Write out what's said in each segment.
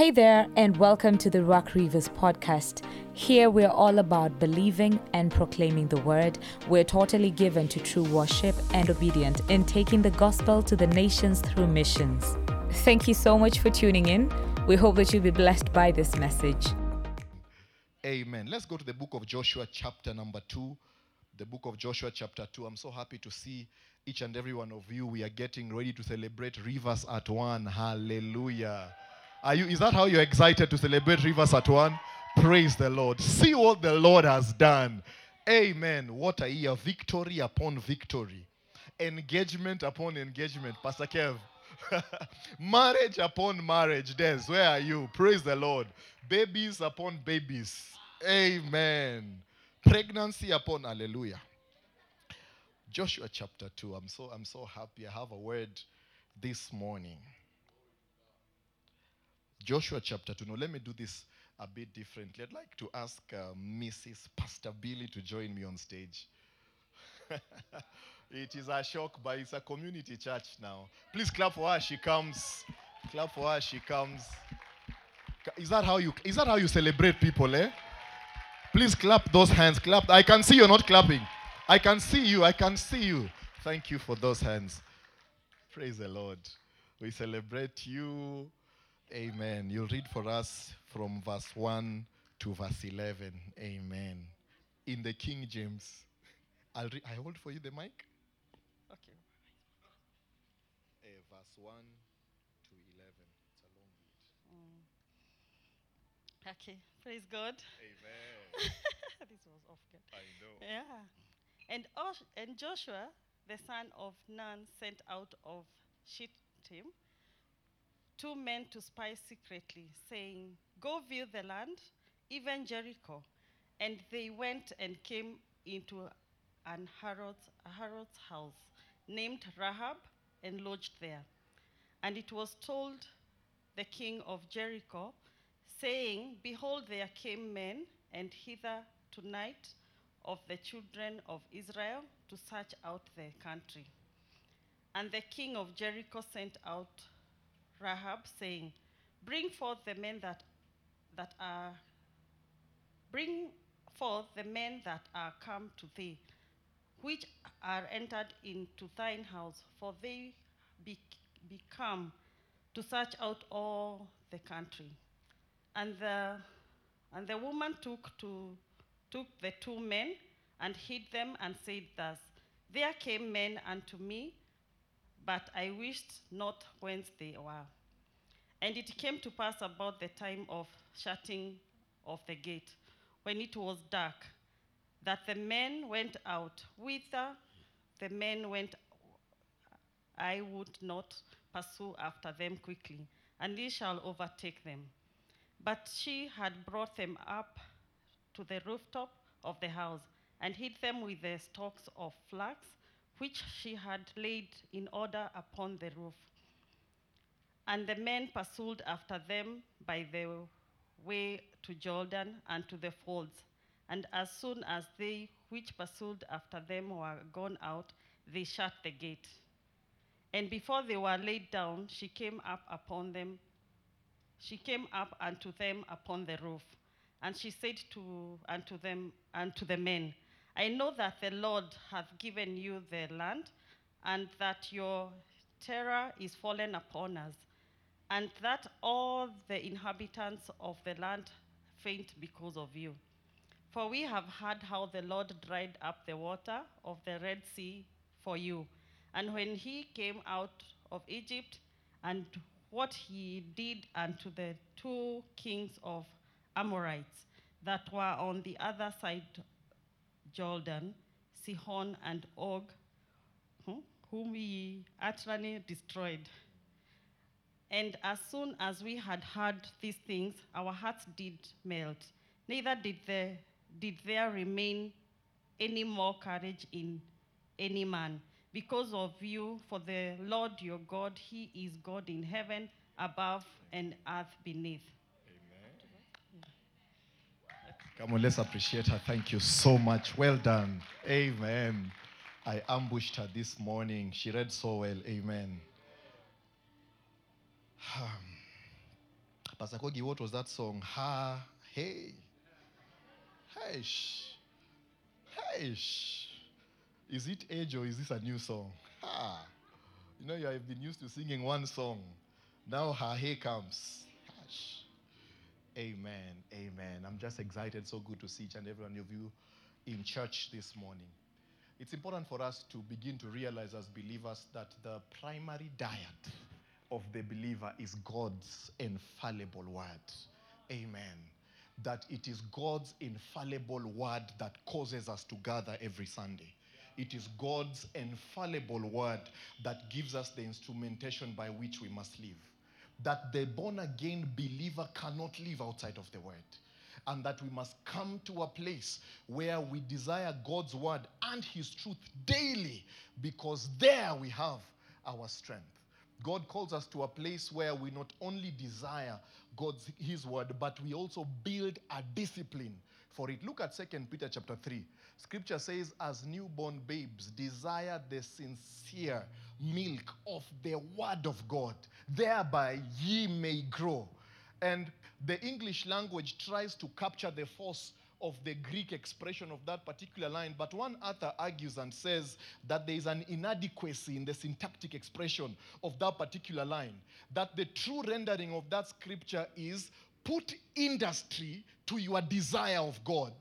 Hey there, and welcome to the Ruach Rivers podcast. Here we're all about believing and proclaiming the word. We're totally given to true worship and obedient in taking the gospel to the nations through missions. Thank you so much for tuning in. We hope that you'll be blessed by this message. Amen. Let's go to the book of Joshua, chapter number two. The book of Joshua, chapter two. I'm so happy to see each and every one of you. We are getting ready to celebrate Rivers at One. Hallelujah. Are you, is that how you're excited to celebrate Rivers at One? Praise the Lord. See what the Lord has done. Amen. What a year. Victory upon victory. Engagement upon engagement. Pastor Kev. marriage upon marriage. Des, where are you? Praise the Lord. Babies upon babies. Amen. Pregnancy upon hallelujah. Joshua chapter 2. I'm so I'm so happy. I have a word this morning. Joshua chapter 2. Now, let me do this a bit differently. I'd like to ask uh, Mrs. Pastor Billy to join me on stage. it is a shock, but it's a community church now. Please clap for her. She comes. Clap for her. She comes. Is that how you? Is that how you celebrate people, eh? Please clap those hands. Clap. I can see you're not clapping. I can see you. I can see you. Thank you for those hands. Praise the Lord. We celebrate you. Amen. You'll read for us from verse 1 to verse 11. Amen. In the King James. I'll re- I hold for you the mic. Okay. Uh, verse 1 to 11. It's a long read. Okay, praise God. Amen. this was off good. I know. Yeah. And, Osh- and Joshua, the son of Nun, sent out of Shittim two men to spy secretly, saying, Go view the land, even Jericho. And they went and came into an harlot's house, named Rahab, and lodged there. And it was told the king of Jericho, saying, Behold, there came men and hither tonight of the children of Israel to search out the country. And the king of Jericho sent out Rahab, saying, Bring forth the men that, that are bring forth the men that are come to thee, which are entered into thine house, for they be, be come to search out all the country. And the, and the woman took, to, took the two men and hid them and said thus, There came men unto me, but I wished not whence they were. And it came to pass about the time of shutting of the gate, when it was dark, that the men went out. Whither the men went, I would not pursue after them quickly, and ye shall overtake them. But she had brought them up to the rooftop of the house, and hid them with the stalks of flax, which she had laid in order upon the roof. And the men pursued after them by the way to Jordan and to the folds. And as soon as they which pursued after them were gone out, they shut the gate. And before they were laid down, she came up upon them. She came up unto them upon the roof. And she said to unto them unto the men, I know that the Lord hath given you the land, and that your terror is fallen upon us, and that all the inhabitants of the land faint because of you. For we have heard how the Lord dried up the water of the Red Sea for you, and when he came out of Egypt, and what he did unto the two kings of Amorites that were on the other side Jordan, Sihon and Og, hmm, whom he utterly destroyed. And as soon as we had heard these things, our hearts did melt. Neither did there, did there remain any more courage in any man because of you, for the Lord your God, he is God in heaven above and earth beneath. Come on, let's appreciate her. Thank you so much. Well done. Amen. I ambushed her this morning. She read so well. Amen. Um, Pastor Kogi, what was that song? Ha, hey. Hey, hey. Is it age or is this a new song? Ha. You know, you have been used to singing one song. Now, ha, hey comes. Hush. Amen. Amen. I'm just excited. So good to see each and every one of you in church this morning. It's important for us to begin to realize as believers that the primary diet of the believer is God's infallible word. Amen. That it is God's infallible word that causes us to gather every Sunday. It is God's infallible word that gives us the instrumentation by which we must live. That the born again believer cannot live outside of the word. And that we must come to a place where we desire God's word and his truth daily because there we have our strength. God calls us to a place where we not only desire God's his word, but we also build a discipline for it. Look at 2 Peter chapter 3. Scripture says, as newborn babes, desire the sincere milk of the word of God, thereby ye may grow. And the English language tries to capture the force of the Greek expression of that particular line, but one author argues and says that there is an inadequacy in the syntactic expression of that particular line. That the true rendering of that scripture is put industry to your desire of God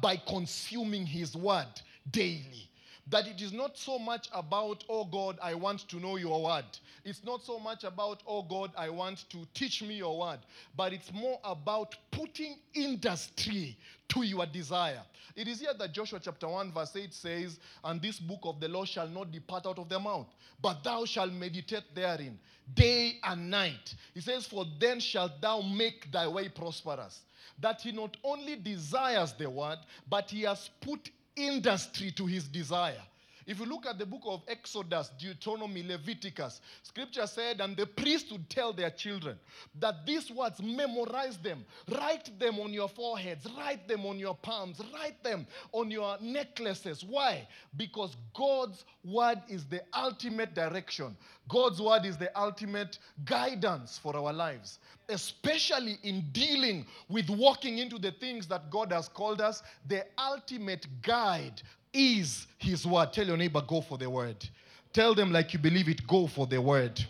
by consuming His word daily that it is not so much about, oh God, I want to know your word. It's not so much about, oh God, I want to teach me your word. But it's more about putting industry to your desire. It is here that Joshua chapter 1, verse 8 says, And this book of the law shall not depart out of their mouth, but thou shalt meditate therein day and night. He says, For then shalt thou make thy way prosperous. That he not only desires the word, but he has put industry to his desire. If you look at the book of Exodus, Deuteronomy, Leviticus, scripture said, and the priest would tell their children that these words, memorize them, write them on your foreheads, write them on your palms, write them on your necklaces. Why? Because God's word is the ultimate direction, God's word is the ultimate guidance for our lives, especially in dealing with walking into the things that God has called us. The ultimate guide is his word. Tell your neighbor, go for the word. Tell them like you believe it, go for the word.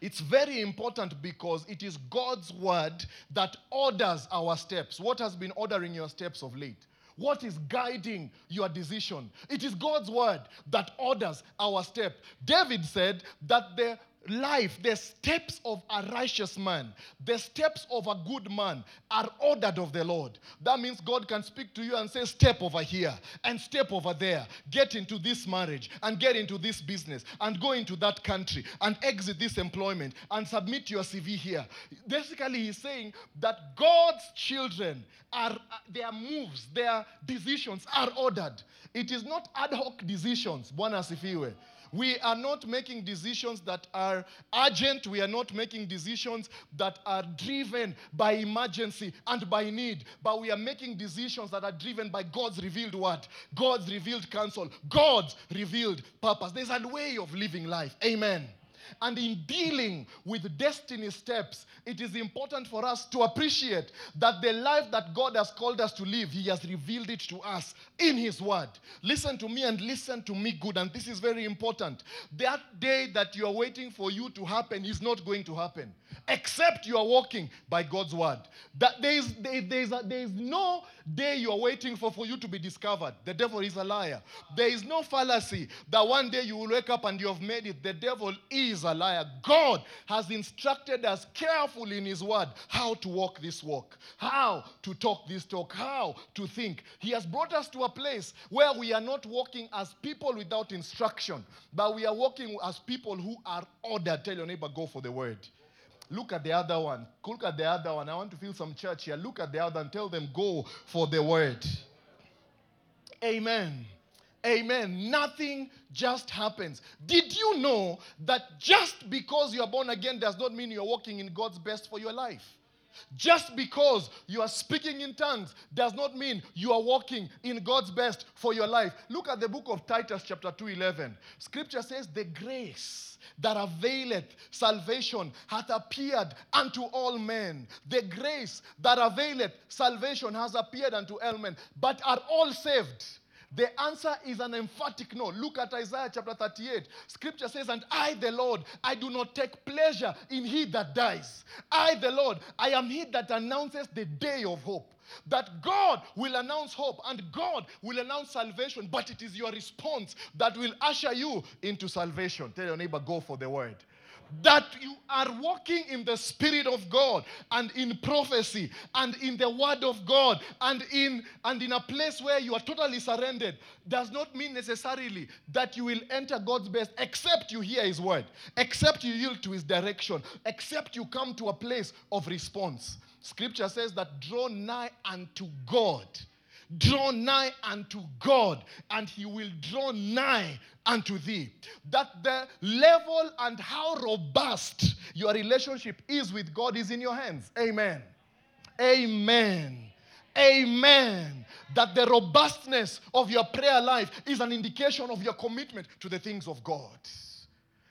It's very important because it is God's word that orders our steps. What has been ordering your steps of late? What is guiding your decision? It is God's word that orders our step. David said that the life, the steps of a righteous man, the steps of a good man are ordered of the Lord. That means God can speak to you and say, Step over here and step over there. Get into this marriage and get into this business and go into that country and exit this employment and submit your CV here. Basically, he's saying that God's children are, their moves, their decisions are ordered. It is not ad hoc decisions. Bwana sifiwe. We are not making decisions that are urgent. We are not making decisions that are driven by emergency and by need. But we are making decisions that are driven by God's revealed word, God's revealed counsel, God's revealed purpose. There's a way of living life. Amen. And in dealing with destiny steps, it is important for us to appreciate that the life that God has called us to live, He has revealed it to us in His Word. Listen to me and listen to me good. And this is very important. That day that you are waiting for you to happen is not going to happen, except you are walking by God's Word. That there is, there, there is, there is no day you are waiting for for you to be discovered. The devil is a liar. There is no fallacy that one day you will wake up and you have made it. The devil is a liar. God has instructed us carefully in His Word how to walk this walk, how to talk this talk, how to think. He has brought us to a place where we are not walking as people without instruction, but we are walking as people who are ordered. Tell your neighbor, go for the word. Look at the other one. Look at the other one. I want to feel some church here. Look at the other and tell them, go for the word. Amen. Amen. Nothing just happens. Did you know that just because you are born again does not mean you're walking in God's best for your life? Just because you are speaking in tongues does not mean you are walking in God's best for your life. Look at the book of Titus, chapter 2, 11. Scripture says, The grace that availeth salvation hath appeared unto all men. The grace that availeth salvation has appeared unto all men, but are all saved. The answer is an emphatic no. Look at Isaiah chapter 38. Scripture says, And I, the Lord, I do not take pleasure in he that dies. I, the Lord, I am he that announces the day of hope. That God will announce hope and God will announce salvation, but it is your response that will usher you into salvation. Tell your neighbor, go for the word that you are walking in the spirit of god and in prophecy and in the word of god and in and in a place where you are totally surrendered does not mean necessarily that you will enter god's best except you hear his word except you yield to his direction except you come to a place of response. Scripture says that draw nigh unto god Draw nigh unto God, and he will draw nigh unto thee. That the level and how robust your relationship is with God is in your hands. Amen. Amen. Amen. That the robustness of your prayer life is an indication of your commitment to the things of God.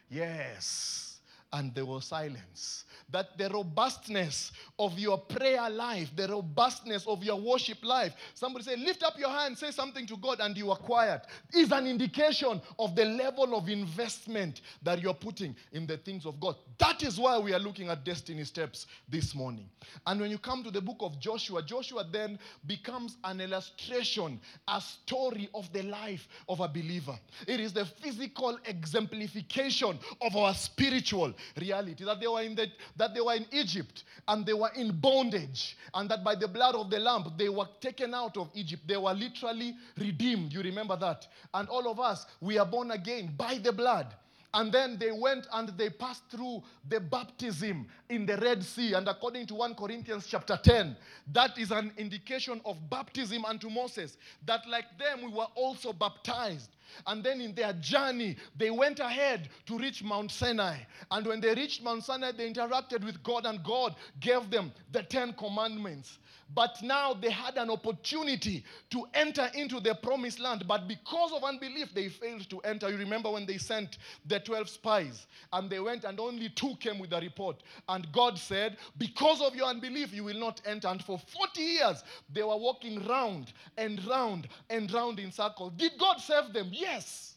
Yes. And there was silence that the robustness of your prayer life, the robustness of your worship life, somebody say, lift up your hand, say something to God, and you are quiet, is an indication of the level of investment that you're putting in the things of God. That is why we are looking at destiny steps this morning. And when you come to the book of Joshua, Joshua then becomes an illustration, a story of the life of a believer. It is the physical exemplification of our spiritual reality that they were in the that they were in Egypt and they were in bondage, and that by the blood of the Lamb they were taken out of Egypt. They were literally redeemed. You remember that? And all of us, we are born again by the blood. And then they went and they passed through the baptism in the Red Sea. And according to 1 Corinthians chapter 10, that is an indication of baptism unto Moses, that like them we were also baptized. And then in their journey, they went ahead to reach Mount Sinai. And when they reached Mount Sinai, they interacted with God, and God gave them the Ten Commandments. But now they had an opportunity to enter into the promised land. But because of unbelief, they failed to enter. You remember when they sent the 12 spies and they went and only two came with a report. And God said, Because of your unbelief, you will not enter. And for 40 years, they were walking round and round and round in circles. Did God save them? Yes.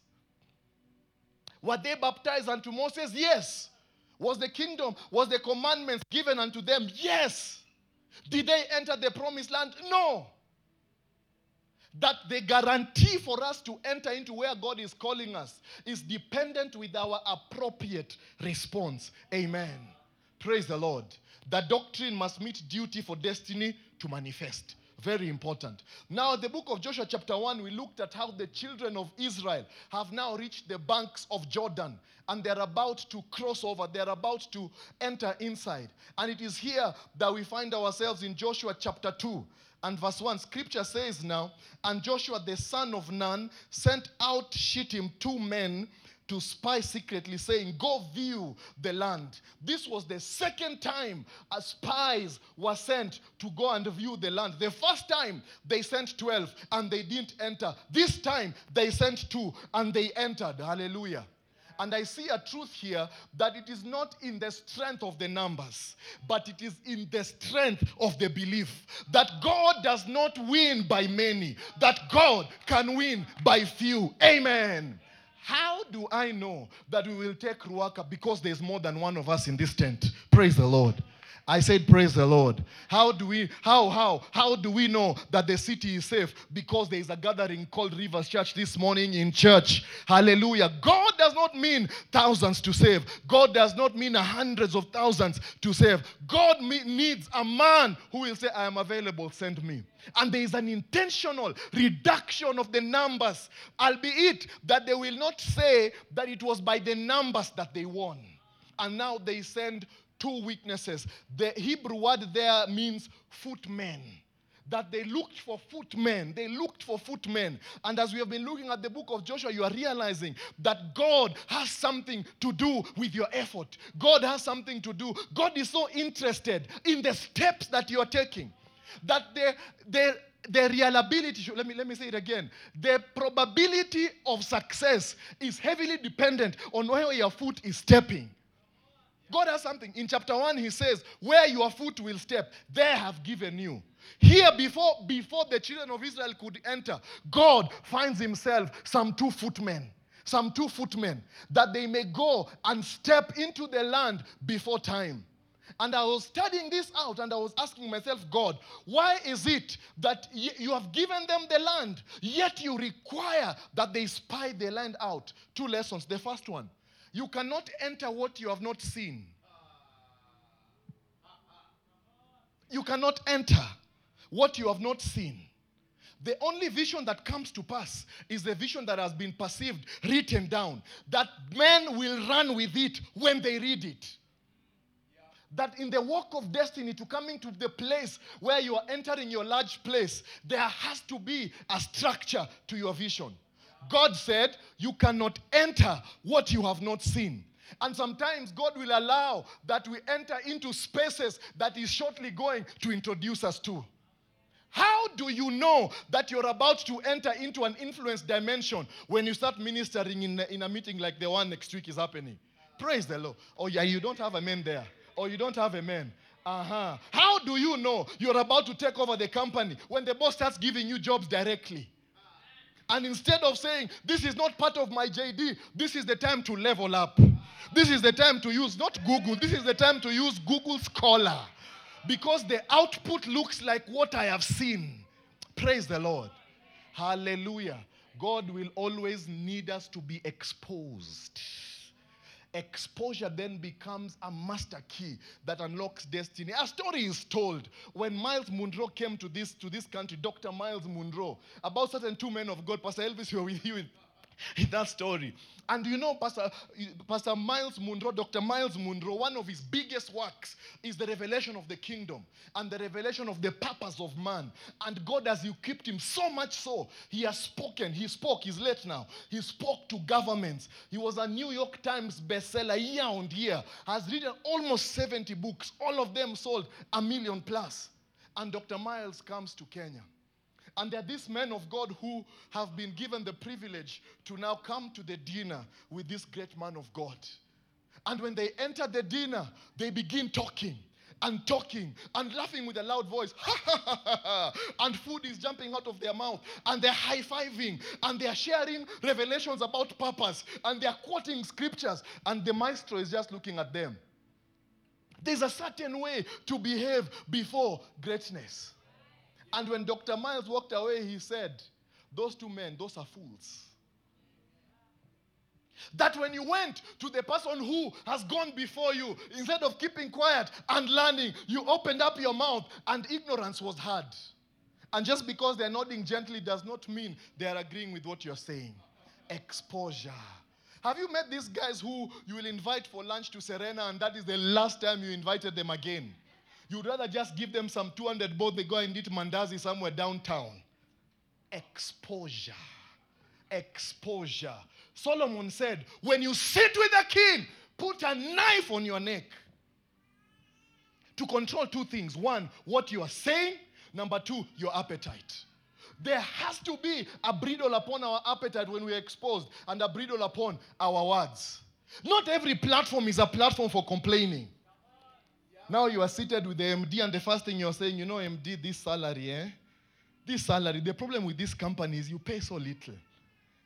Were they baptized unto Moses? Yes. Was the kingdom, was the commandments given unto them? Yes. Did they enter the promised land? No. That the guarantee for us to enter into where God is calling us is dependent with our appropriate response. Amen. Praise the Lord. The doctrine must meet duty for destiny to manifest. Very important. Now, the book of Joshua, chapter 1, we looked at how the children of Israel have now reached the banks of Jordan and they're about to cross over, they're about to enter inside. And it is here that we find ourselves in Joshua chapter 2 and verse 1. Scripture says now, and Joshua the son of Nun sent out Shittim two men to spy secretly, saying, Go view the land. This was the second time spies were sent to go and view the land. The first time they sent 12 and they didn't enter. This time they sent two and they entered. Hallelujah. And I see a truth here that it is not in the strength of the numbers, but it is in the strength of the belief that God does not win by many, that God can win by few. Amen. How do I know that we will take Ruaka? Because there's more than one of us in this tent. Praise the Lord. I said, Praise the Lord. How do we, how, how, how do we know that the city is safe? Because there is a gathering called Rivers Church this morning in church. Hallelujah. God does not mean thousands to save, God does not mean hundreds of thousands to save. God needs a man who will say, I am available, send me. And there is an intentional reduction of the numbers, albeit that they will not say that it was by the numbers that they won. And now they send two witnesses. The Hebrew word there means footmen. that they looked for footmen. They looked for footmen. And as we have been looking at the book of Joshua, you are realizing that God has something to do with your effort. God has something to do. God is so interested in the steps that you are taking that the, the, the reliability, let me, let me say it again, the probability of success is heavily dependent on where your foot is stepping. God has something. In chapter 1, he says, Where your foot will step, there have given you. Here, before, before the children of Israel could enter, God finds himself some two footmen, some two footmen, that they may go and step into the land before time. And I was studying this out and I was asking myself, God, why is it that y- you have given them the land, yet you require that they spy the land out? Two lessons. The first one, you cannot enter what you have not seen. You cannot enter what you have not seen. The only vision that comes to pass is the vision that has been perceived, written down, that men will run with it when they read it. That in the walk of destiny, to coming to the place where you are entering your large place, there has to be a structure to your vision. God said, You cannot enter what you have not seen. And sometimes God will allow that we enter into spaces that He's shortly going to introduce us to. How do you know that you're about to enter into an influence dimension when you start ministering in in a meeting like the one next week is happening? Praise the Lord. Oh, yeah, you don't have a man there. Or you don't have a man. Uh-huh. How do you know you're about to take over the company when the boss starts giving you jobs directly? And instead of saying, This is not part of my JD, this is the time to level up. This is the time to use not Google, this is the time to use Google Scholar. Because the output looks like what I have seen. Praise the Lord. Hallelujah. God will always need us to be exposed. Exposure then becomes a master key that unlocks destiny. A story is told when Myles Munroe came to this, to this country, Dr. Myles Munroe, about certain two men of God. Pastor Elvis, you are with you in, that story. And you know, Pastor, Pastor Myles Munroe, Dr. Myles Munroe, one of his biggest works is the revelation of the kingdom and the revelation of the purpose of man. And God has equipped him so much so, he has spoken. He spoke, he's late now. He spoke to governments. He was a New York Times bestseller year on year, has written almost 70 books. All of them sold a million plus. And Dr. Myles comes to Kenya. And there are these men of God who have been given the privilege to now come to the dinner with this great man of God. And when they enter the dinner, they begin talking and talking and laughing with a loud voice. and food is jumping out of their mouth. And they're high fiving and they're sharing revelations about purpose and they're quoting scriptures. And the maestro is just looking at them. There's a certain way to behave before greatness. And when Dr. Myles walked away, he said, Those two men, those are fools. That when you went to the person who has gone before you, instead of keeping quiet and learning, you opened up your mouth and ignorance was heard. And just because they're nodding gently does not mean they are agreeing with what you're saying. Exposure. Have you met these guys who you will invite for lunch to Serena and that is the last time you invited them again? You'd rather just give them some 200 both they go and eat mandazi somewhere downtown. Exposure. Exposure. Solomon said, when you sit with the king, put a knife on your neck to control two things. One, what you are saying. Number two, your appetite. There has to be a bridle upon our appetite when we're exposed and a bridle upon our words. Not every platform is a platform for complaining. Now you are seated with the MD, and the first thing you're saying, you know, MD, this salary, eh? This salary, the problem with this company is you pay so little.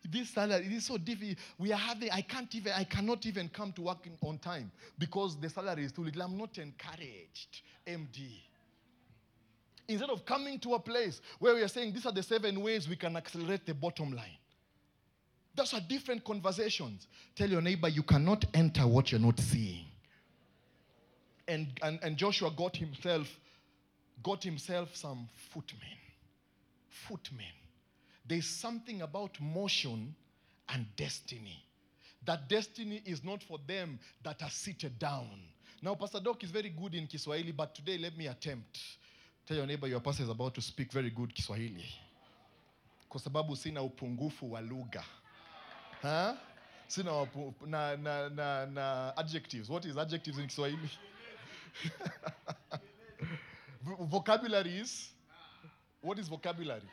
This salary it is so difficult. We are having, I can't even, I cannot even come to work in, on time because the salary is too little. I'm not encouraged, MD. Instead of coming to a place where we are saying these are the seven ways we can accelerate the bottom line. Those are different conversations. Tell your neighbor you cannot enter what you're not seeing and, and, and Joshua got himself got himself some footmen. Footmen. There's something about motion and destiny. That destiny is not for them that are seated down. Now, Pastor Doc is very good in Kiswahili, but today let me attempt Tell your neighbor your pastor is about to speak very good Kiswahili. Kwa sababu sina upungufu wa lugha. Huh? Sina na, na, na, adjectives. What is adjectives in Kiswahili? Vocabulary is? What is vocabulary?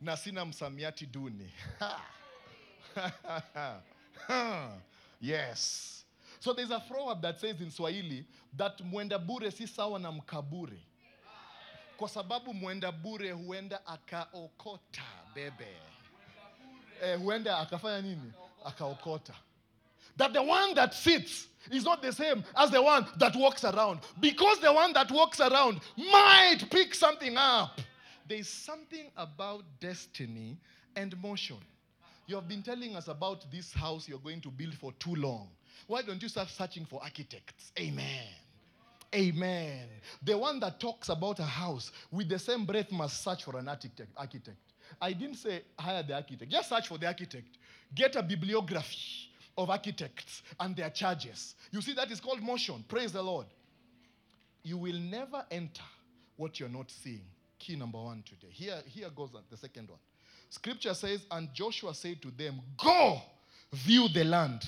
Na sina msamiati duni. yes. So there's a proverb that says in Swahili that mwenda bure si sawa na mkabure. Kwa sababu mwenda bure huenda akaokota bebe. Eh, huenda akafanya nini? Akaokota. That the one that sits is not the same as the one that walks around. Because the one that walks around might pick something up. There is something about destiny and motion. You have been telling us about this house you're going to build for too long. Why don't you start searching for architects? Amen. Amen. The one that talks about a house with the same breath must search for an architect. architect. I didn't say hire the architect. Just search for the architect. Get a bibliography of architects and their charges. You see, that is called motion. Praise the Lord. You will never enter what you're not seeing. Key number one today. Here, here goes the second one. Scripture says, And Joshua said to them, Go view the land.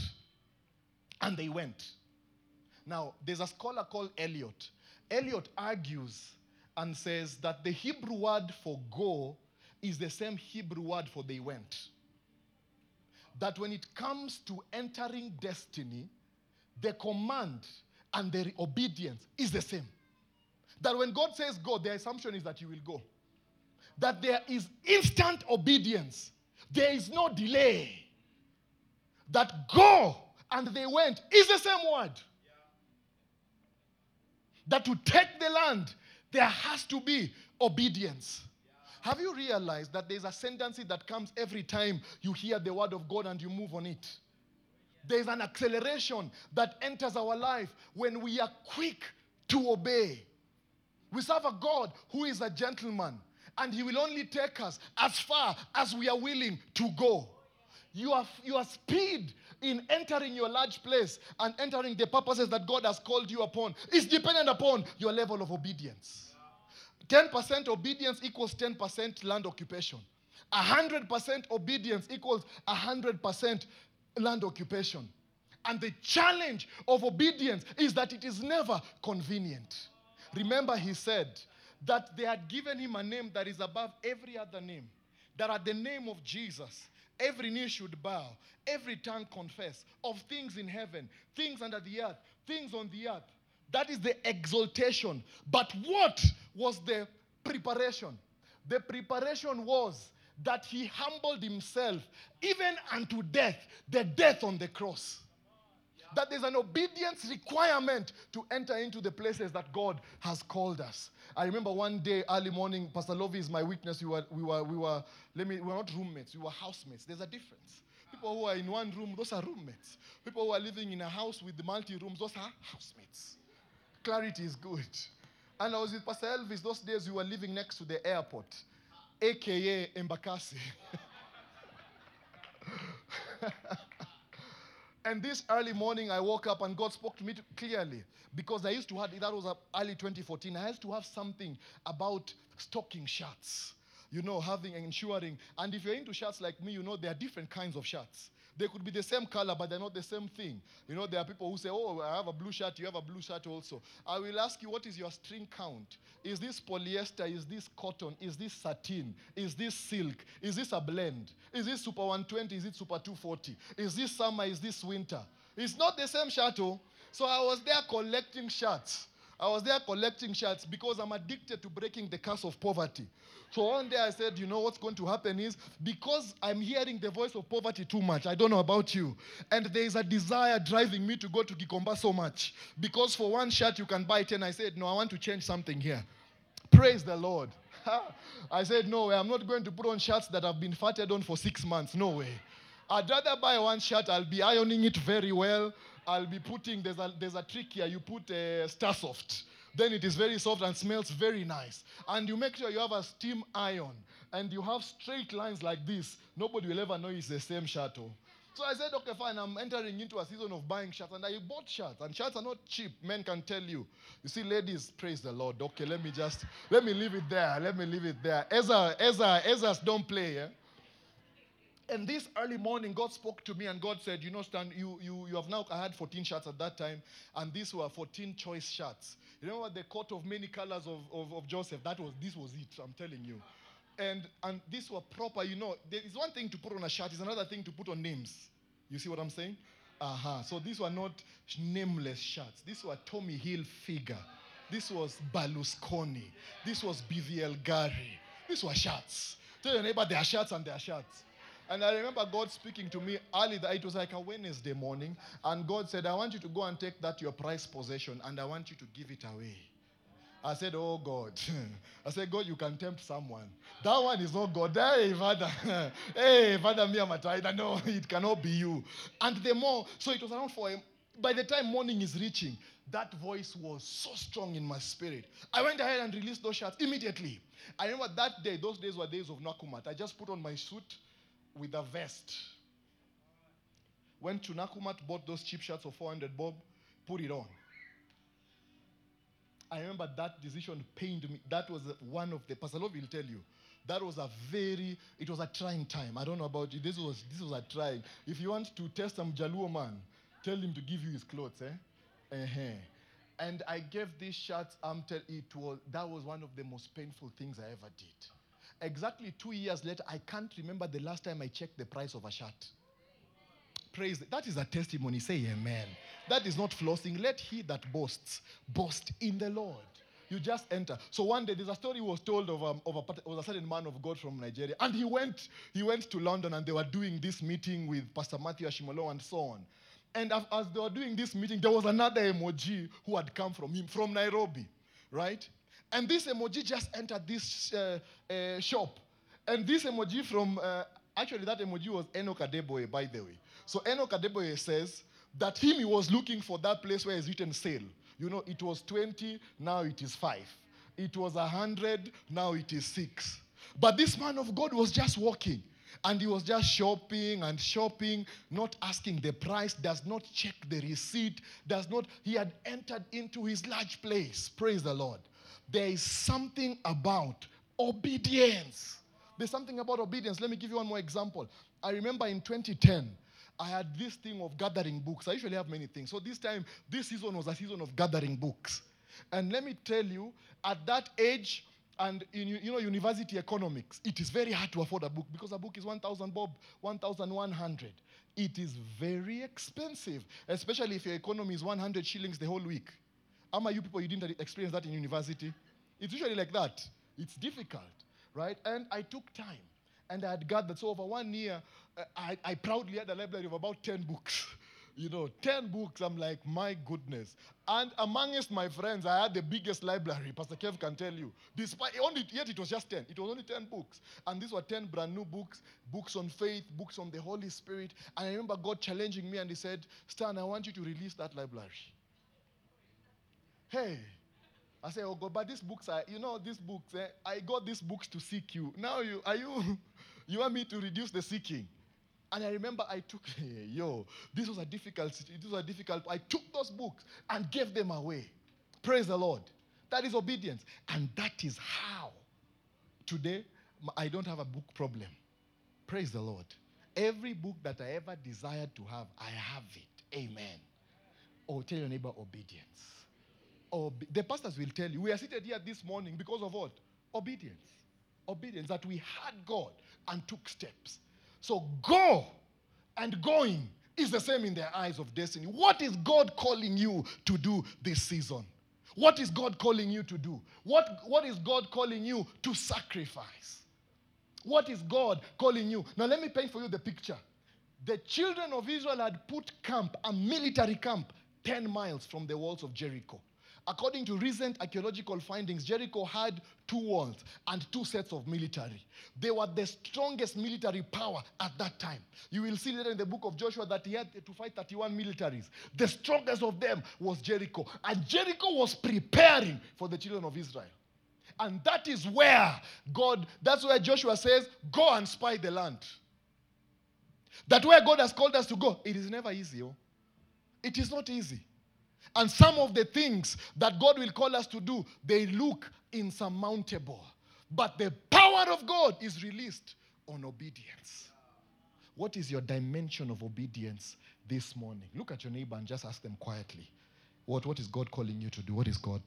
And they went. Now, there's a scholar called Eliot. Eliot argues and says that the Hebrew word for go is the same Hebrew word for they went. That when it comes to entering destiny, the command and the obedience is the same. That when God says go, the assumption is that you will go. That there is instant obedience, there is no delay. That go and they went is the same word. That to take the land, there has to be obedience. Have you realized that there's ascendancy that comes every time you hear the word of God and you move on it? There's an acceleration that enters our life when we are quick to obey. We serve a God who is a gentleman, and He will only take us as far as we are willing to go. Your, your speed in entering your large place and entering the purposes that God has called you upon is dependent upon your level of obedience. 10% obedience equals 10% land occupation. 100% obedience equals 100% land occupation. And the challenge of obedience is that it is never convenient. Remember, he said that they had given him a name that is above every other name, that at the name of Jesus, every knee should bow, every tongue confess of things in heaven, things under the earth, things on the earth. That is the exaltation. But what was the preparation? The preparation was that he humbled himself even unto death, the death on the cross. That there's an obedience requirement to enter into the places that God has called us. I remember one day, early morning, Pastor Lovey is my witness. We were, we were, we were, let me, we were not roommates, we were housemates. There's a difference. People who are in one room, those are roommates. People who are living in a house with multi rooms, those are housemates. Clarity is good. And I was with Pastor Elvis those days, we were living next to the airport, aka Embakasi. and this early morning, I woke up and God spoke to me clearly because I used to have, that was early 2014, I used to have something about stocking shirts, you know, having and ensuring. And if you're into shirts like me, you know, there are different kinds of shirts. They could be the same color, but they're not the same thing. You know, there are people who say, Oh, I have a blue shirt, you have a blue shirt also. I will ask you, What is your string count? Is this polyester? Is this cotton? Is this satin? Is this silk? Is this a blend? Is this Super 120? Is it Super 240? Is this summer? Is this winter? It's not the same shirt. oh. So I was there collecting shirts. I was there collecting shirts because I'm addicted to breaking the curse of poverty. So one day I said, you know what's going to happen is because I'm hearing the voice of poverty too much. I don't know about you. And there is a desire driving me to go to Gikomba so much. Because for one shirt you can buy 10. I said, no, I want to change something here. Praise the Lord. I said, no way. I'm not going to put on shirts that I've been fatted on for six months. No way. I'd rather buy one shirt. I'll be ironing it very well. I'll be putting, there's a, there's a trick here. You put a Star Soft. Then it is very soft and smells very nice. And you make sure you have a steam iron and you have straight lines like this. Nobody will ever know it's the same shirt. So I said, okay, fine, I'm entering into a season of buying shirts. And I bought shirts. And shirts are not cheap, men can tell you. You see, ladies, praise the Lord. Okay, let me just, let me leave it there. Let me leave it there. Ezra, Ezra, Ezra's don't play, yeah? And this early morning, God spoke to me and God said, You know, Stan, you, you, you have now, I had 14 shirts at that time, and these were 14 choice shirts. You know what? The coat of many colors of, of, of Joseph, that was, this was it, I'm telling you. And, and these were proper, you know, there is one thing to put on a shirt, it's another thing to put on names. You see what I'm saying? Uh-huh. So these were not nameless shirts. These were Tommy Hilfiger. This was Berlusconi. This was BVL Gary. These were shirts. Tell your neighbor there are shirts and there are shirts. And I remember God speaking to me early. That it was like a Wednesday morning. And God said, I want you to go and take that your prized possession and I want you to give it away. I said, Oh God. I said, God, you can tempt someone. That one is not God. Hey, Father. hey, Father, me, I'm a tither. No, it cannot be you. And the more, so it was around for him. By the time morning is reaching, that voice was so strong in my spirit. I went ahead and released those shots immediately. I remember that day, those days were days of Nakumatt. I just put on my suit with a vest. Went to Nakumatt, bought those cheap shirts for 400 bob, put it on. I remember that decision pained me. That was one of the, Pastor Love will tell you, that was a very, it was a trying time. I don't know about you. This was, this was a trying. If you want to test some Jaluo man, tell him to give you his clothes, eh? Uh-huh. And I gave this shirt, um, tell, it was, that was one of the most painful things I ever did. Exactly two years later, I can't remember the last time I checked the price of a shirt. Praise. That is a testimony. Say amen. That is not flossing. Let he that boasts boast in the Lord. You just enter. So one day there's a story was told of, um, of, a, of a certain man of God from Nigeria, and he went he went to London and they were doing this meeting with Pastor Matthew Ashimolowo and so on. And as, as they were doing this meeting, there was another emoji who had come from him from Nairobi, right? And this emoji just entered this uh, uh, shop, and this emoji from uh, actually that emoji was Enoch Adeboye, by the way. So Enoch Adeboye says that him he was looking for that place where it's written sale. You know, it was 20, now it is 5. It was 100, now it is 6. But this man of God was just walking. And he was just shopping and shopping, not asking the price, does not check the receipt, does not, he had entered into his large place. Praise the Lord. There is something about obedience. There's something about obedience. Let me give you one more example. I remember in 2010, I had this thing of gathering books. I usually have many things. So this time, this season was a season of gathering books. And let me tell you, at that age, and in you know university economics, it is very hard to afford a book because a book is 1,000 bob, 1,100. It is very expensive, especially if your economy is 100 shillings the whole week. Am you people, you didn't experience that in university? It's usually like that. It's difficult, right? And I took time and I had gathered. So over one year, uh, I, I proudly had a library of about 10 books. You know, 10 books. I'm like, my goodness. And amongst my friends, I had the biggest library. Pastor Kev can tell you. Despite only yet it was just 10. It was only 10 books. And these were 10 brand new books, books on faith, books on the Holy Spirit. And I remember God challenging me and he said, Stan, I want you to release that library. Hey, I say, oh God, but these books are, you know, these books, eh, I got these books to seek you. Now you, are you, you want me to reduce the seeking? And I remember I took, yo, this was a difficult, this was a difficult, I took those books and gave them away. Praise the Lord. That is obedience. And that is how today I don't have a book problem. Praise the Lord. Every book that I ever desired to have, I have it. Amen. Or oh, tell your neighbor obedience. Obe- the pastors will tell you, we are seated here this morning because of what? Obedience. Obedience, that we had God and took steps. So go and going is the same in their eyes of destiny. What is God calling you to do this season? What is God calling you to do? What, what is God calling you to sacrifice? What is God calling you? Now, let me paint for you the picture. The children of Israel had put camp, a military camp, 10 miles from the walls of Jericho. According to recent archaeological findings, Jericho had two walls and two sets of military. They were the strongest military power at that time. You will see later in the book of Joshua that he had to fight 31 militaries. The strongest of them was Jericho. And Jericho was preparing for the children of Israel. And that is where God, that's where Joshua says, go and spy the land. That where God has called us to go, it is never easy. Oh. It is not easy. And some of the things that God will call us to do, they look insurmountable. But the power of God is released on obedience. What is your dimension of obedience this morning? Look at your neighbor and just ask them quietly. What, what is God calling you to do? What is God?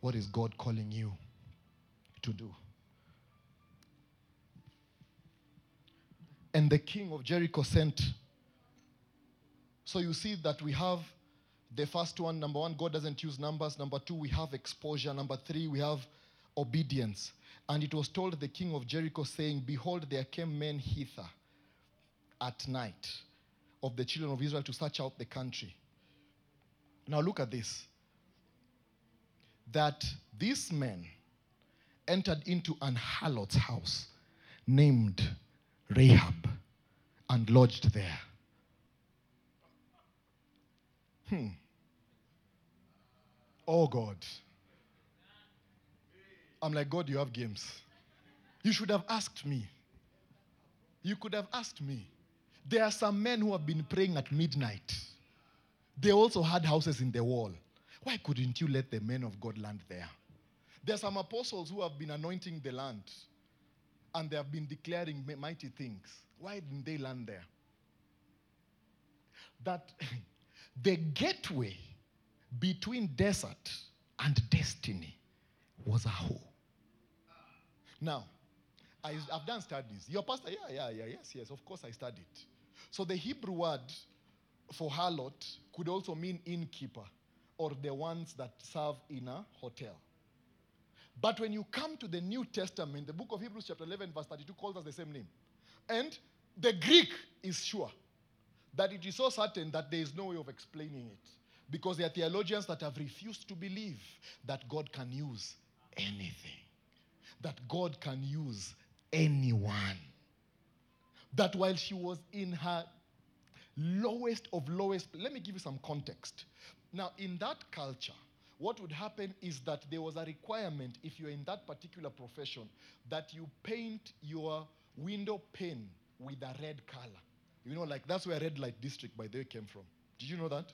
What is God calling you to do? And the king of Jericho sent. So you see that we have the first one, number one, God doesn't use numbers. Number two, we have exposure. Number three, we have obedience. And it was told the king of Jericho, saying, Behold, there came men hither at night of the children of Israel to search out the country. Now look at this. That these men entered into an harlot's house named Rahab and lodged there. Hmm. Oh God. I'm like, God, you have games. You should have asked me. You could have asked me. There are some men who have been praying at midnight. They also had houses in the wall. Why couldn't you let the men of God land there? There are some apostles who have been anointing the land and they have been declaring mighty things. Why didn't they land there? That the gateway between desert and destiny was a hole. Now, I, have done studies. Your pastor, yeah, yeah, yeah, yes, yes, of course I studied. So the Hebrew word for harlot could also mean innkeeper or the ones that serve in a hotel. But when you come to the New Testament, the book of Hebrews, chapter 11, verse 32, calls us the same name. And the Greek is sure that it is so certain that there is no way of explaining it. Because there are theologians that have refused to believe that God can use anything, that God can use anyone. That while she was in her lowest of lowest, let me give you some context. Now, in that culture, what would happen is that there was a requirement, if you're in that particular profession, that you paint your window pane with a red color. You know, like that's where red light district, by the way, came from. Did you know that?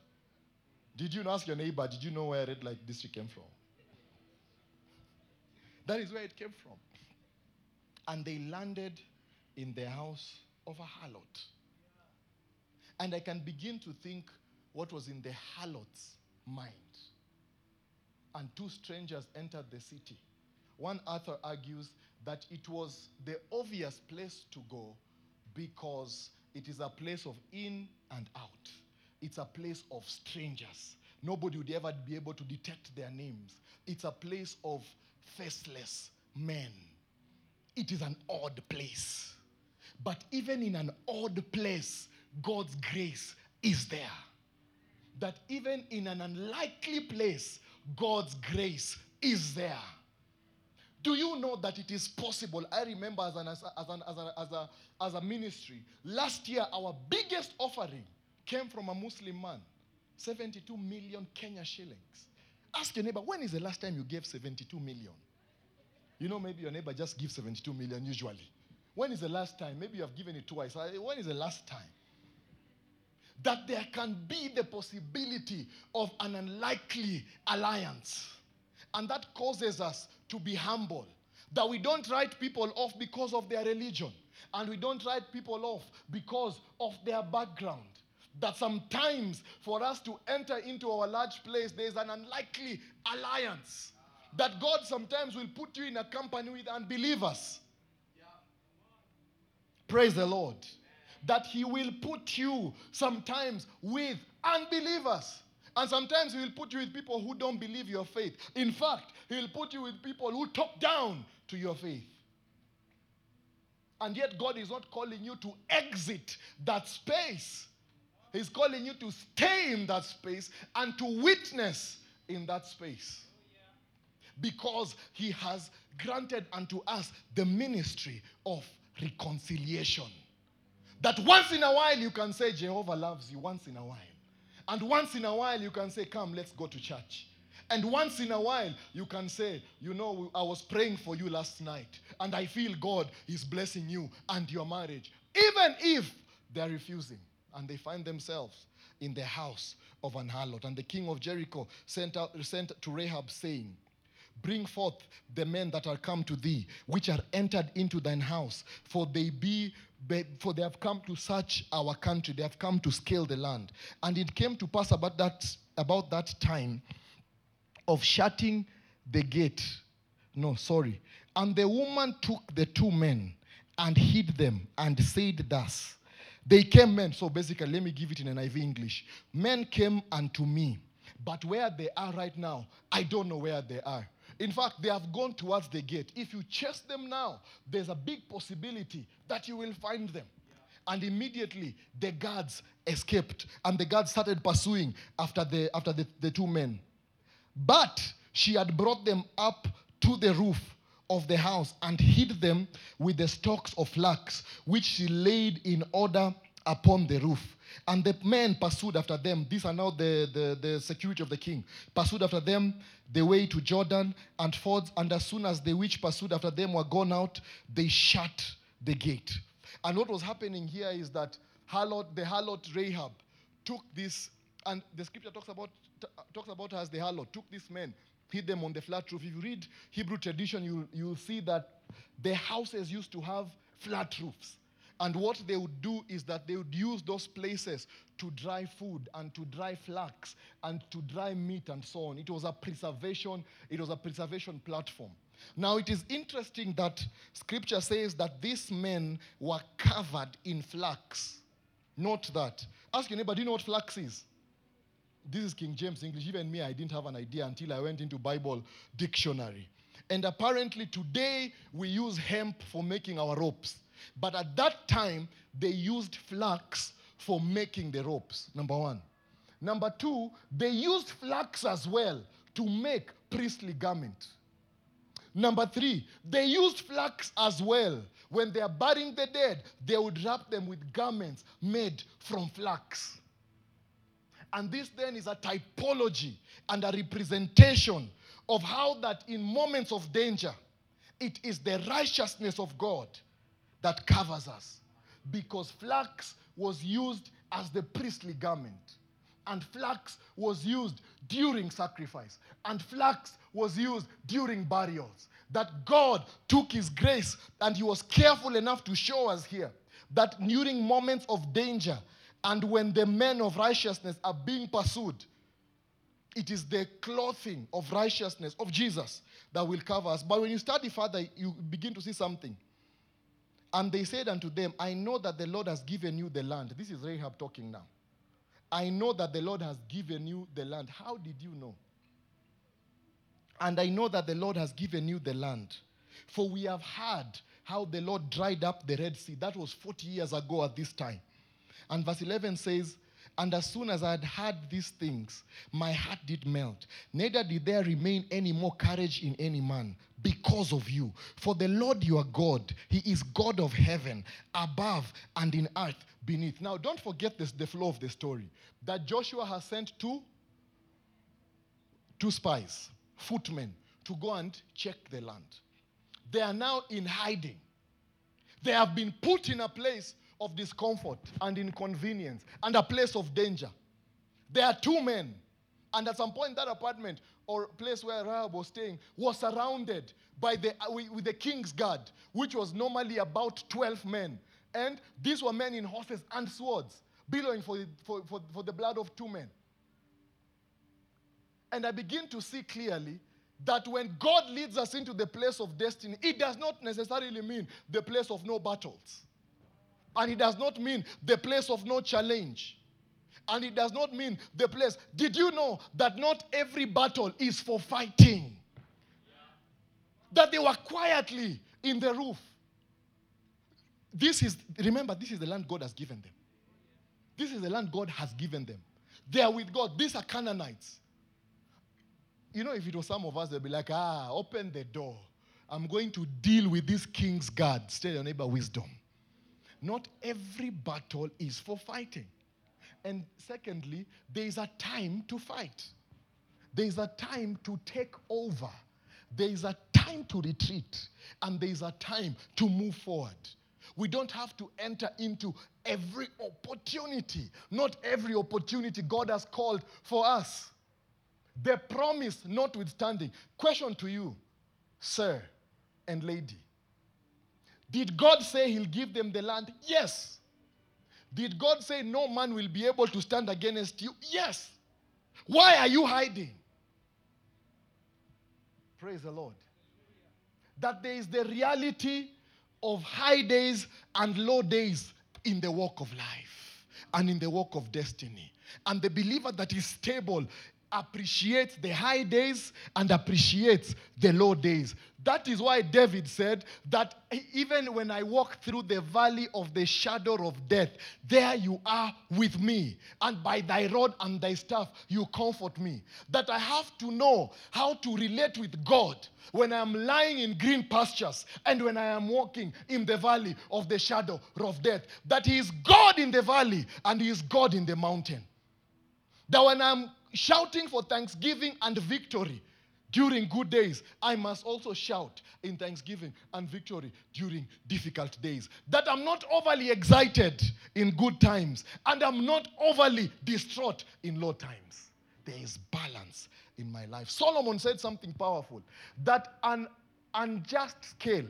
Did you ask your neighbor, did you know where red light district came from? That is where it came from. And they landed in the house of a harlot. And I can begin to think what was in the harlot's mind. And two strangers entered the city. One author argues that it was the obvious place to go because it is a place of in and out. It's a place of strangers. Nobody would ever be able to detect their names. It's a place of faceless men. It is an odd place. But even in an odd place, God's grace is there. That even in an unlikely place, God's grace is there. Do you know that it is possible? I remember as, an, as, an, as, a, as, a, as a ministry, last year our biggest offering came from a Muslim man 72 million Kenya shillings. Ask your neighbor, when is the last time you gave 72 million? You know, maybe your neighbor just gives 72 million usually. When is the last time? Maybe you have given it twice. Uh, when is the last time? That there can be the possibility of an unlikely alliance. And that causes us to be humble. That we don't write people off because of their religion. And we don't write people off because of their background. That sometimes for us to enter into our large place, there's an unlikely alliance. That God sometimes will put you in a company with unbelievers. Praise the Lord. That He will put you sometimes with unbelievers. And sometimes He will put you with people who don't believe your faith. In fact, He will put you with people who talk down to your faith. And yet, God is not calling you to exit that space. He's calling you to stay in that space and to witness in that space. Because He has granted unto us the ministry of reconciliation. That once in a while you can say, Jehovah loves you, once in a while. And once in a while you can say, Come, let's go to church. And once in a while, you can say, You know, I was praying for you last night, and I feel God is blessing you and your marriage. Even if they are refusing. And they find themselves in the house of an harlot. And the king of Jericho sent, out, sent to Rahab, saying, Bring forth the men that are come to thee, which are entered into thine house, for they be for they have come to search our country, they have come to scale the land. And it came to pass about that about that time of shutting the gate. No, sorry. And the woman took the two men and hid them and said thus. They came men. So basically, let me give it in an NIV English. Men came unto me, but where they are right now, I don't know where they are. In fact, they have gone towards the gate. If you chase them now, there's a big possibility that you will find them. Yeah. And immediately the guards escaped, and the guards started pursuing after the after the, the two men. But she had brought them up to the roof of the house and hid them with the stalks of flax, which she laid in order upon the roof. And the men pursued after them. These are now the, the, the security of the king. Pursued after them the way to Jordan and fords. And as soon as the which pursued after them were gone out, they shut the gate. And what was happening here is that harlot, the harlot Rahab took this, and the scripture talks about talks about her as the harlot, took these men, hid them on the flat roof. If you read Hebrew tradition, you you'll see that the houses used to have flat roofs. And what they would do is that they would use those places to dry food and to dry flax and to dry meat and so on. It was a preservation, it was a preservation platform. Now it is interesting that scripture says that these men were covered in flax. Note that. Ask your neighbor, do you know what flax is? This is King James English. Even me, I didn't have an idea until I went into Bible dictionary. And apparently today we use hemp for making our ropes. But at that time, they used flax for making the ropes, number one. Number two, they used flax as well to make priestly garments. Number three, they used flax as well. When they are burying the dead, they would wrap them with garments made from flax. And this then is a typology and a representation of how that in moments of danger, it is the righteousness of God that covers us. Because flax was used as the priestly garment. And flax was used during sacrifice. And flax was used during burials. That God took His grace and He was careful enough to show us here that during moments of danger and when the men of righteousness are being pursued, it is the clothing of righteousness of Jesus that will cover us. But when you study further, you begin to see something. And they said unto them, I know that the Lord has given you the land. This is Rahab talking now. I know that the Lord has given you the land. How did you know? And I know that the Lord has given you the land. For we have heard how the Lord dried up the Red Sea. That was 40 years ago at this time. And verse 11 says, and as soon as I had heard these things, my heart did melt. Neither did there remain any more courage in any man because of you. For the Lord your God, He is God of heaven, above and in earth beneath. Now, don't forget this, the flow of the story. That Joshua has sent two, two spies, footmen, to go and check the land. They are now in hiding. They have been put in a place of discomfort and inconvenience and a place of danger. There are two men, and at some point, that apartment or place where Rahab was staying was surrounded by the, uh, with the king's guard, which was normally about 12 men. And these were men in horses and swords, billowing for, for, for, for the blood of two men. And I begin to see clearly that when God leads us into the place of destiny, it does not necessarily mean the place of no battles. And it does not mean the place of no challenge. And it does not mean the place. Did you know that not every battle is for fighting? That they were quietly in the roof. This is, remember, this is the land God has given them. This is the land God has given them. They are with God. These are Canaanites. You know, if it was some of us, they'd be like, ah, open the door. I'm going to deal with this king's guard. Stay your neighbor wisdom. Not every battle is for fighting. And secondly, there is a time to fight. There is a time to take over. There is a time to retreat. And there is a time to move forward. We don't have to enter into every opportunity. Not every opportunity God has called for us. The promise notwithstanding. Question to you, sir and lady. Did God say He'll give them the land? Yes. Did God say no man will be able to stand against you? Yes. Why are you hiding? Praise the Lord. That there is the reality of high days and low days in the walk of life and in the walk of destiny. And the believer that is stable appreciates the high days and appreciates the low days. That is why David said that even when I walk through the valley of the shadow of death, there you are with me. And by thy rod and thy staff, you comfort me. That I have to know how to relate with God when I am lying in green pastures and when I am walking in the valley of the shadow of death. That He is God in the valley and He is God in the mountain. That when I'm shouting for thanksgiving and victory during good days, I must also shout in thanksgiving and victory during difficult days. That I'm not overly excited in good times and I'm not overly distraught in low times. There is balance in my life. Solomon said something powerful that an unjust scale,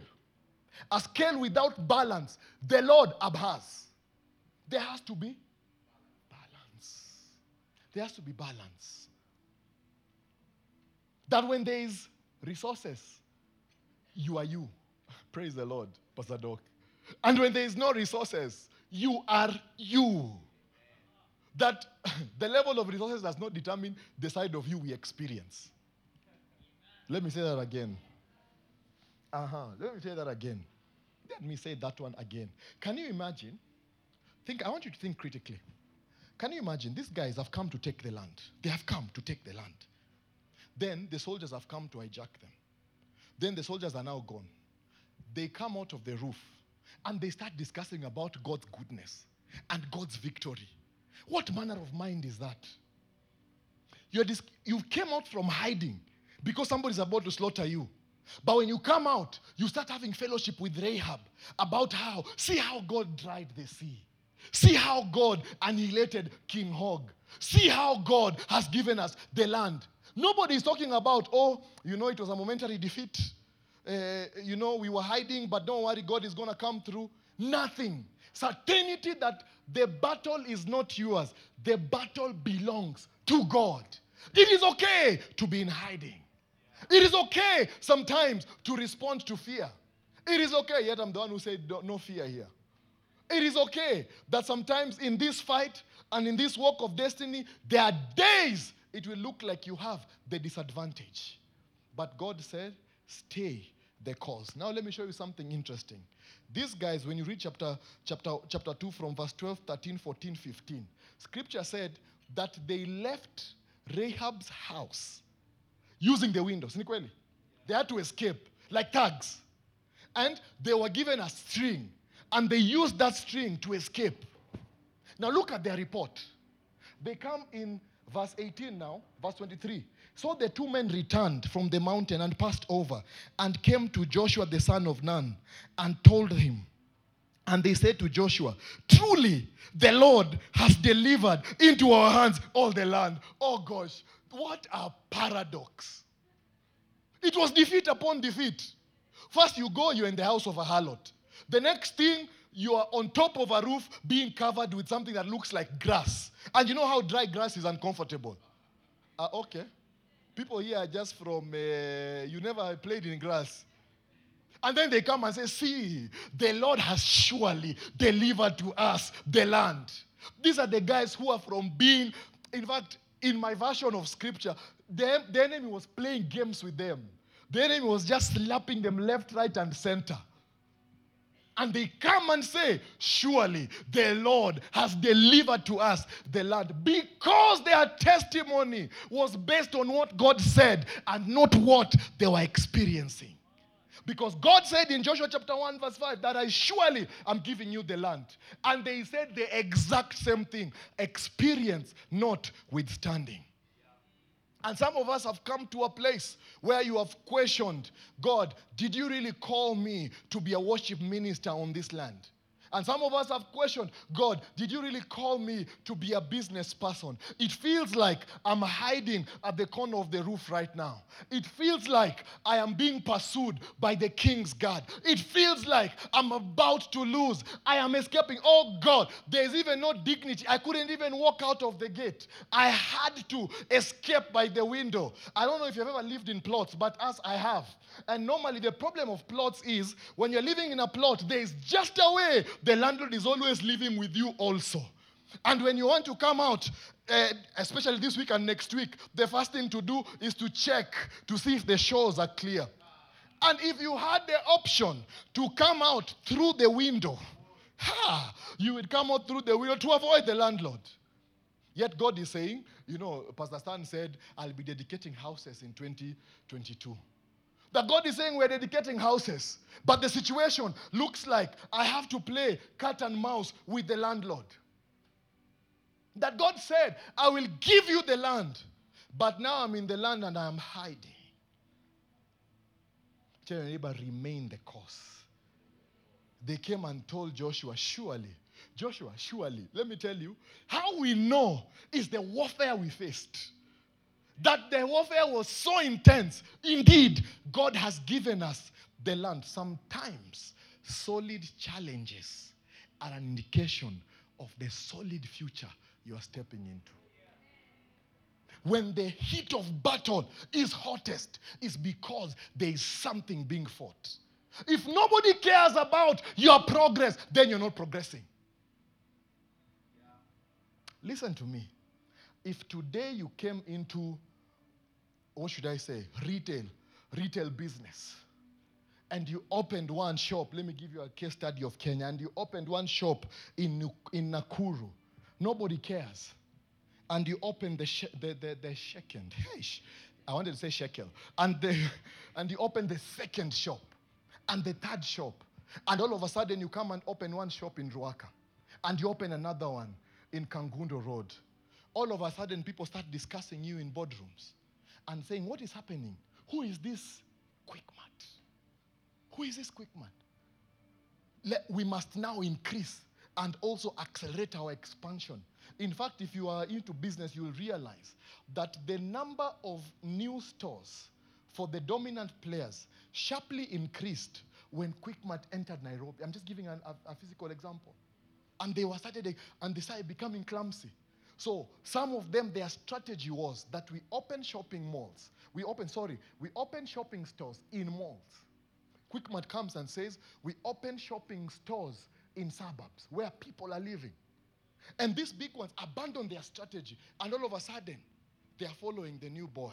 a scale without balance, the Lord abhors. There has to be there has to be balance. That when there is resources, you are you. Praise the Lord, Pastor Doc. And when there is no resources, you are you. That the level of resources does not determine the side of you we experience. Let me say that again. Uh huh. Let me say that again. Let me say that one again. Can you imagine? Think. I want you to think critically. Can you imagine? These guys have come to take the land. They have come to take the land. Then the soldiers have come to hijack them. Then the soldiers are now gone. They come out of the roof and they start discussing about God's goodness and God's victory. What manner of mind is that? You're dis- you came out from hiding because somebody's about to slaughter you. But when you come out, you start having fellowship with Rahab about how, see how God dried the sea. See how God annihilated King Og. See how God has given us the land. Nobody is talking about, oh, you know, it was a momentary defeat. Uh, you know, we were hiding, but don't worry, God is going to come through. Nothing. Certainty that the battle is not yours, the battle belongs to God. It is okay to be in hiding. It is okay sometimes to respond to fear. It is okay, yet I'm the one who said no fear here. It is okay that sometimes in this fight and in this walk of destiny, there are days it will look like you have the disadvantage. But God said, stay the course. Now let me show you something interesting. These guys, when you read chapter, chapter, chapter 2 from verse 12, 13, 14, 15, scripture said that they left Rahab's house using the windows. They had to escape like thugs. And they were given a string and they used that string to escape. Now look at their report. They come in verse 18 now, verse 23. So the two men returned from the mountain and passed over and came to Joshua the son of Nun and told him. And they said to Joshua, Truly, the Lord has delivered into our hands all the land. Oh gosh, what a paradox. It was defeat upon defeat. First, you go, you're in the house of a harlot. The next thing, you are on top of a roof being covered with something that looks like grass. And you know how dry grass is uncomfortable. Uh, okay. People here are just from, uh, you never played in grass. And then they come and say, See, the Lord has surely delivered to us the land. These are the guys who are from being, in fact, in my version of scripture, the, the enemy was playing games with them. The enemy was just slapping them left, right, and center. And they come and say, Surely the Lord has delivered to us the land because their testimony was based on what God said and not what they were experiencing. Because God said in Joshua chapter 1, verse 5, that I surely am giving you the land. And they said the exact same thing experience, not withstanding. And some of us have come to a place where you have questioned God, did you really call me to be a worship minister on this land? And some of us have questioned God, did you really call me to be a business person? It feels like I'm hiding at the corner of the roof right now. It feels like I am being pursued by the king's guard. It feels like I'm about to lose. I am escaping. Oh God, there's even no dignity. I couldn't even walk out of the gate. I had to escape by the window. I don't know if you've ever lived in plots, but as I have. And normally the problem of plots is when you're living in a plot, there is just a way the landlord is always living with you also. And when you want to come out, uh, especially this week and next week, the first thing to do is to check to see if the shores are clear. And if you had the option to come out through the window, ha, you would come out through the window to avoid the landlord. Yet God is saying, you know, Pastor Stan said, I'll be dedicating houses in 2022. That God is saying we're dedicating houses, but the situation looks like I have to play cat and mouse with the landlord. That God said, I will give you the land, but now I'm in the land and I'm hiding. Tell your neighbor, remain the course. They came and told Joshua, surely, Joshua, surely, let me tell you, how we know is the warfare we faced that the warfare was so intense. Indeed, God has given us the land. Sometimes solid challenges are an indication of the solid future you are stepping into. When the heat of battle is hottest, is because there is something being fought. If nobody cares about your progress, then you're not progressing. Listen to me. If today you came into what should I say, retail, retail business, and you opened one shop, let me give you a case study of Kenya, and you opened one shop in, in Nakuru, nobody cares. And you opened the, she- the, the, the second, I wanted to say shekel, and, the, and you open the second shop, and the third shop, and all of a sudden you come and open one shop in Ruaka, and you open another one in Kangundo Road. All of a sudden people start discussing you in boardrooms and saying, What is happening? Who is this quick mat? Who is this quick mat? Let, we must now increase and also accelerate our expansion. In fact, if you are into business, you will realize that the number of new stores for the dominant players sharply increased when QuickMart entered Nairobi. I'm just giving an, a, a, physical example. And they were started and they started becoming clumsy. So some of them, their strategy was that we open shopping malls. We open, sorry, we open shopping stores in malls. QuickMart comes and says, we open shopping stores in suburbs where people are living. And these big ones abandon their strategy, and all of a sudden, they are following the new boy.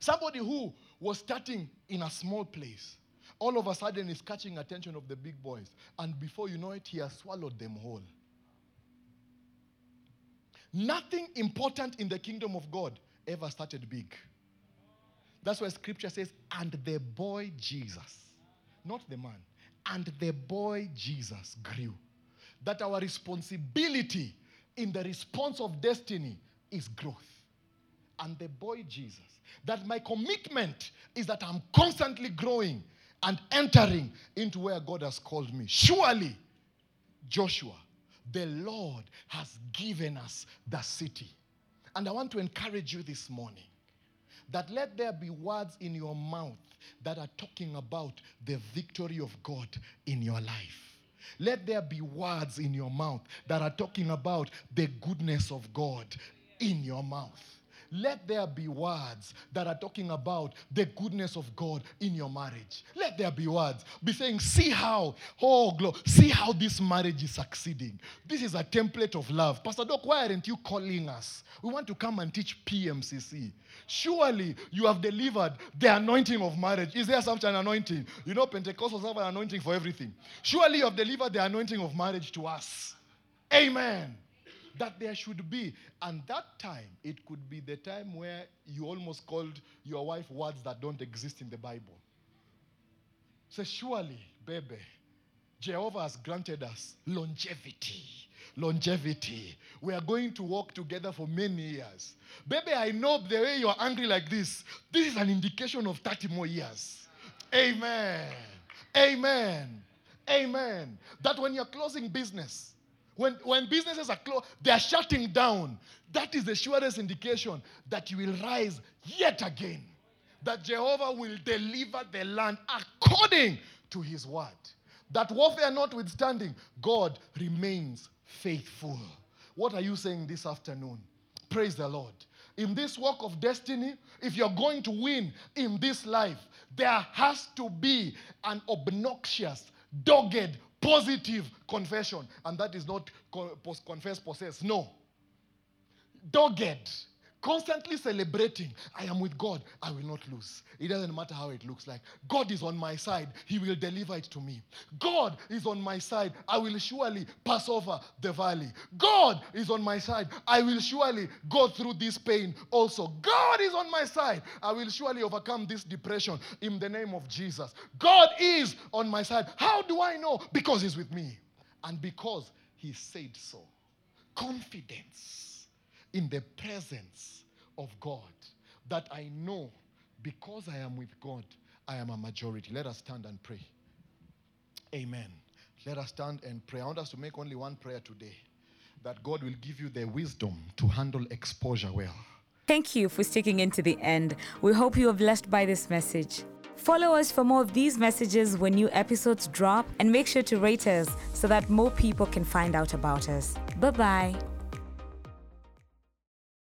Somebody who was starting in a small place, all of a sudden is catching attention of the big boys. And before you know it, he has swallowed them whole. Nothing important in the kingdom of God ever started big. That's why scripture says, and the boy Jesus, not the man, and the boy Jesus grew. That our responsibility in the response of destiny is growth. And the boy Jesus. That my commitment is that I'm constantly growing and entering into where God has called me. Surely, Joshua the Lord has given us the city. And I want to encourage you this morning that let there be words in your mouth that are talking about the victory of God in your life. Let there be words in your mouth that are talking about the goodness of God in your mouth. Let there be words that are talking about the goodness of God in your marriage. Let there be words. Be saying, see how, oh, glory, see how this marriage is succeeding. This is a template of love. Pastor Doc, why aren't you calling us? We want to come and teach PMCC. Surely you have delivered the anointing of marriage. Is there such an anointing? You know, Pentecostals have an anointing for everything. Surely you have delivered the anointing of marriage to us. Amen that there should be. And that time, it could be the time where you almost called your wife words that don't exist in the Bible. Say, surely, baby, Jehovah has granted us longevity. longevity. We are going to walk together for many years. Baby, I know the way you're angry like this. This is an indication of 30 more years. Amen. Amen. Amen. That when you're closing business, when, when businesses are closed, they are shutting down. That is the surest indication that you will rise yet again. That Jehovah will deliver the land according to his word. That warfare notwithstanding, God remains faithful. What are you saying this afternoon? Praise the Lord. In this walk of destiny, if you're going to win in this life, there has to be an obnoxious, dogged, positive confession. And that is not confess, possess. No. Dogged constantly celebrating, I am with God, I will not lose. It doesn't matter how it looks like. God is on my side, He will deliver it to me. God is on my side, I will surely pass over the valley. God is on my side, I will surely go through this pain also. God is on my side, I will surely overcome this depression in the name of Jesus. God is on my side. How do I know? Because He's with me and because He said so. Confidence in the presence of God that I know because I am with God, I am a majority. Let us stand and pray. Amen. Let us stand and pray. I want us to make only one prayer today that God will give you the wisdom to handle exposure well. Thank you for sticking into the end. We hope you are blessed by this message. Follow us for more of these messages when new episodes drop and make sure to rate us so that more people can find out about us. Bye bye.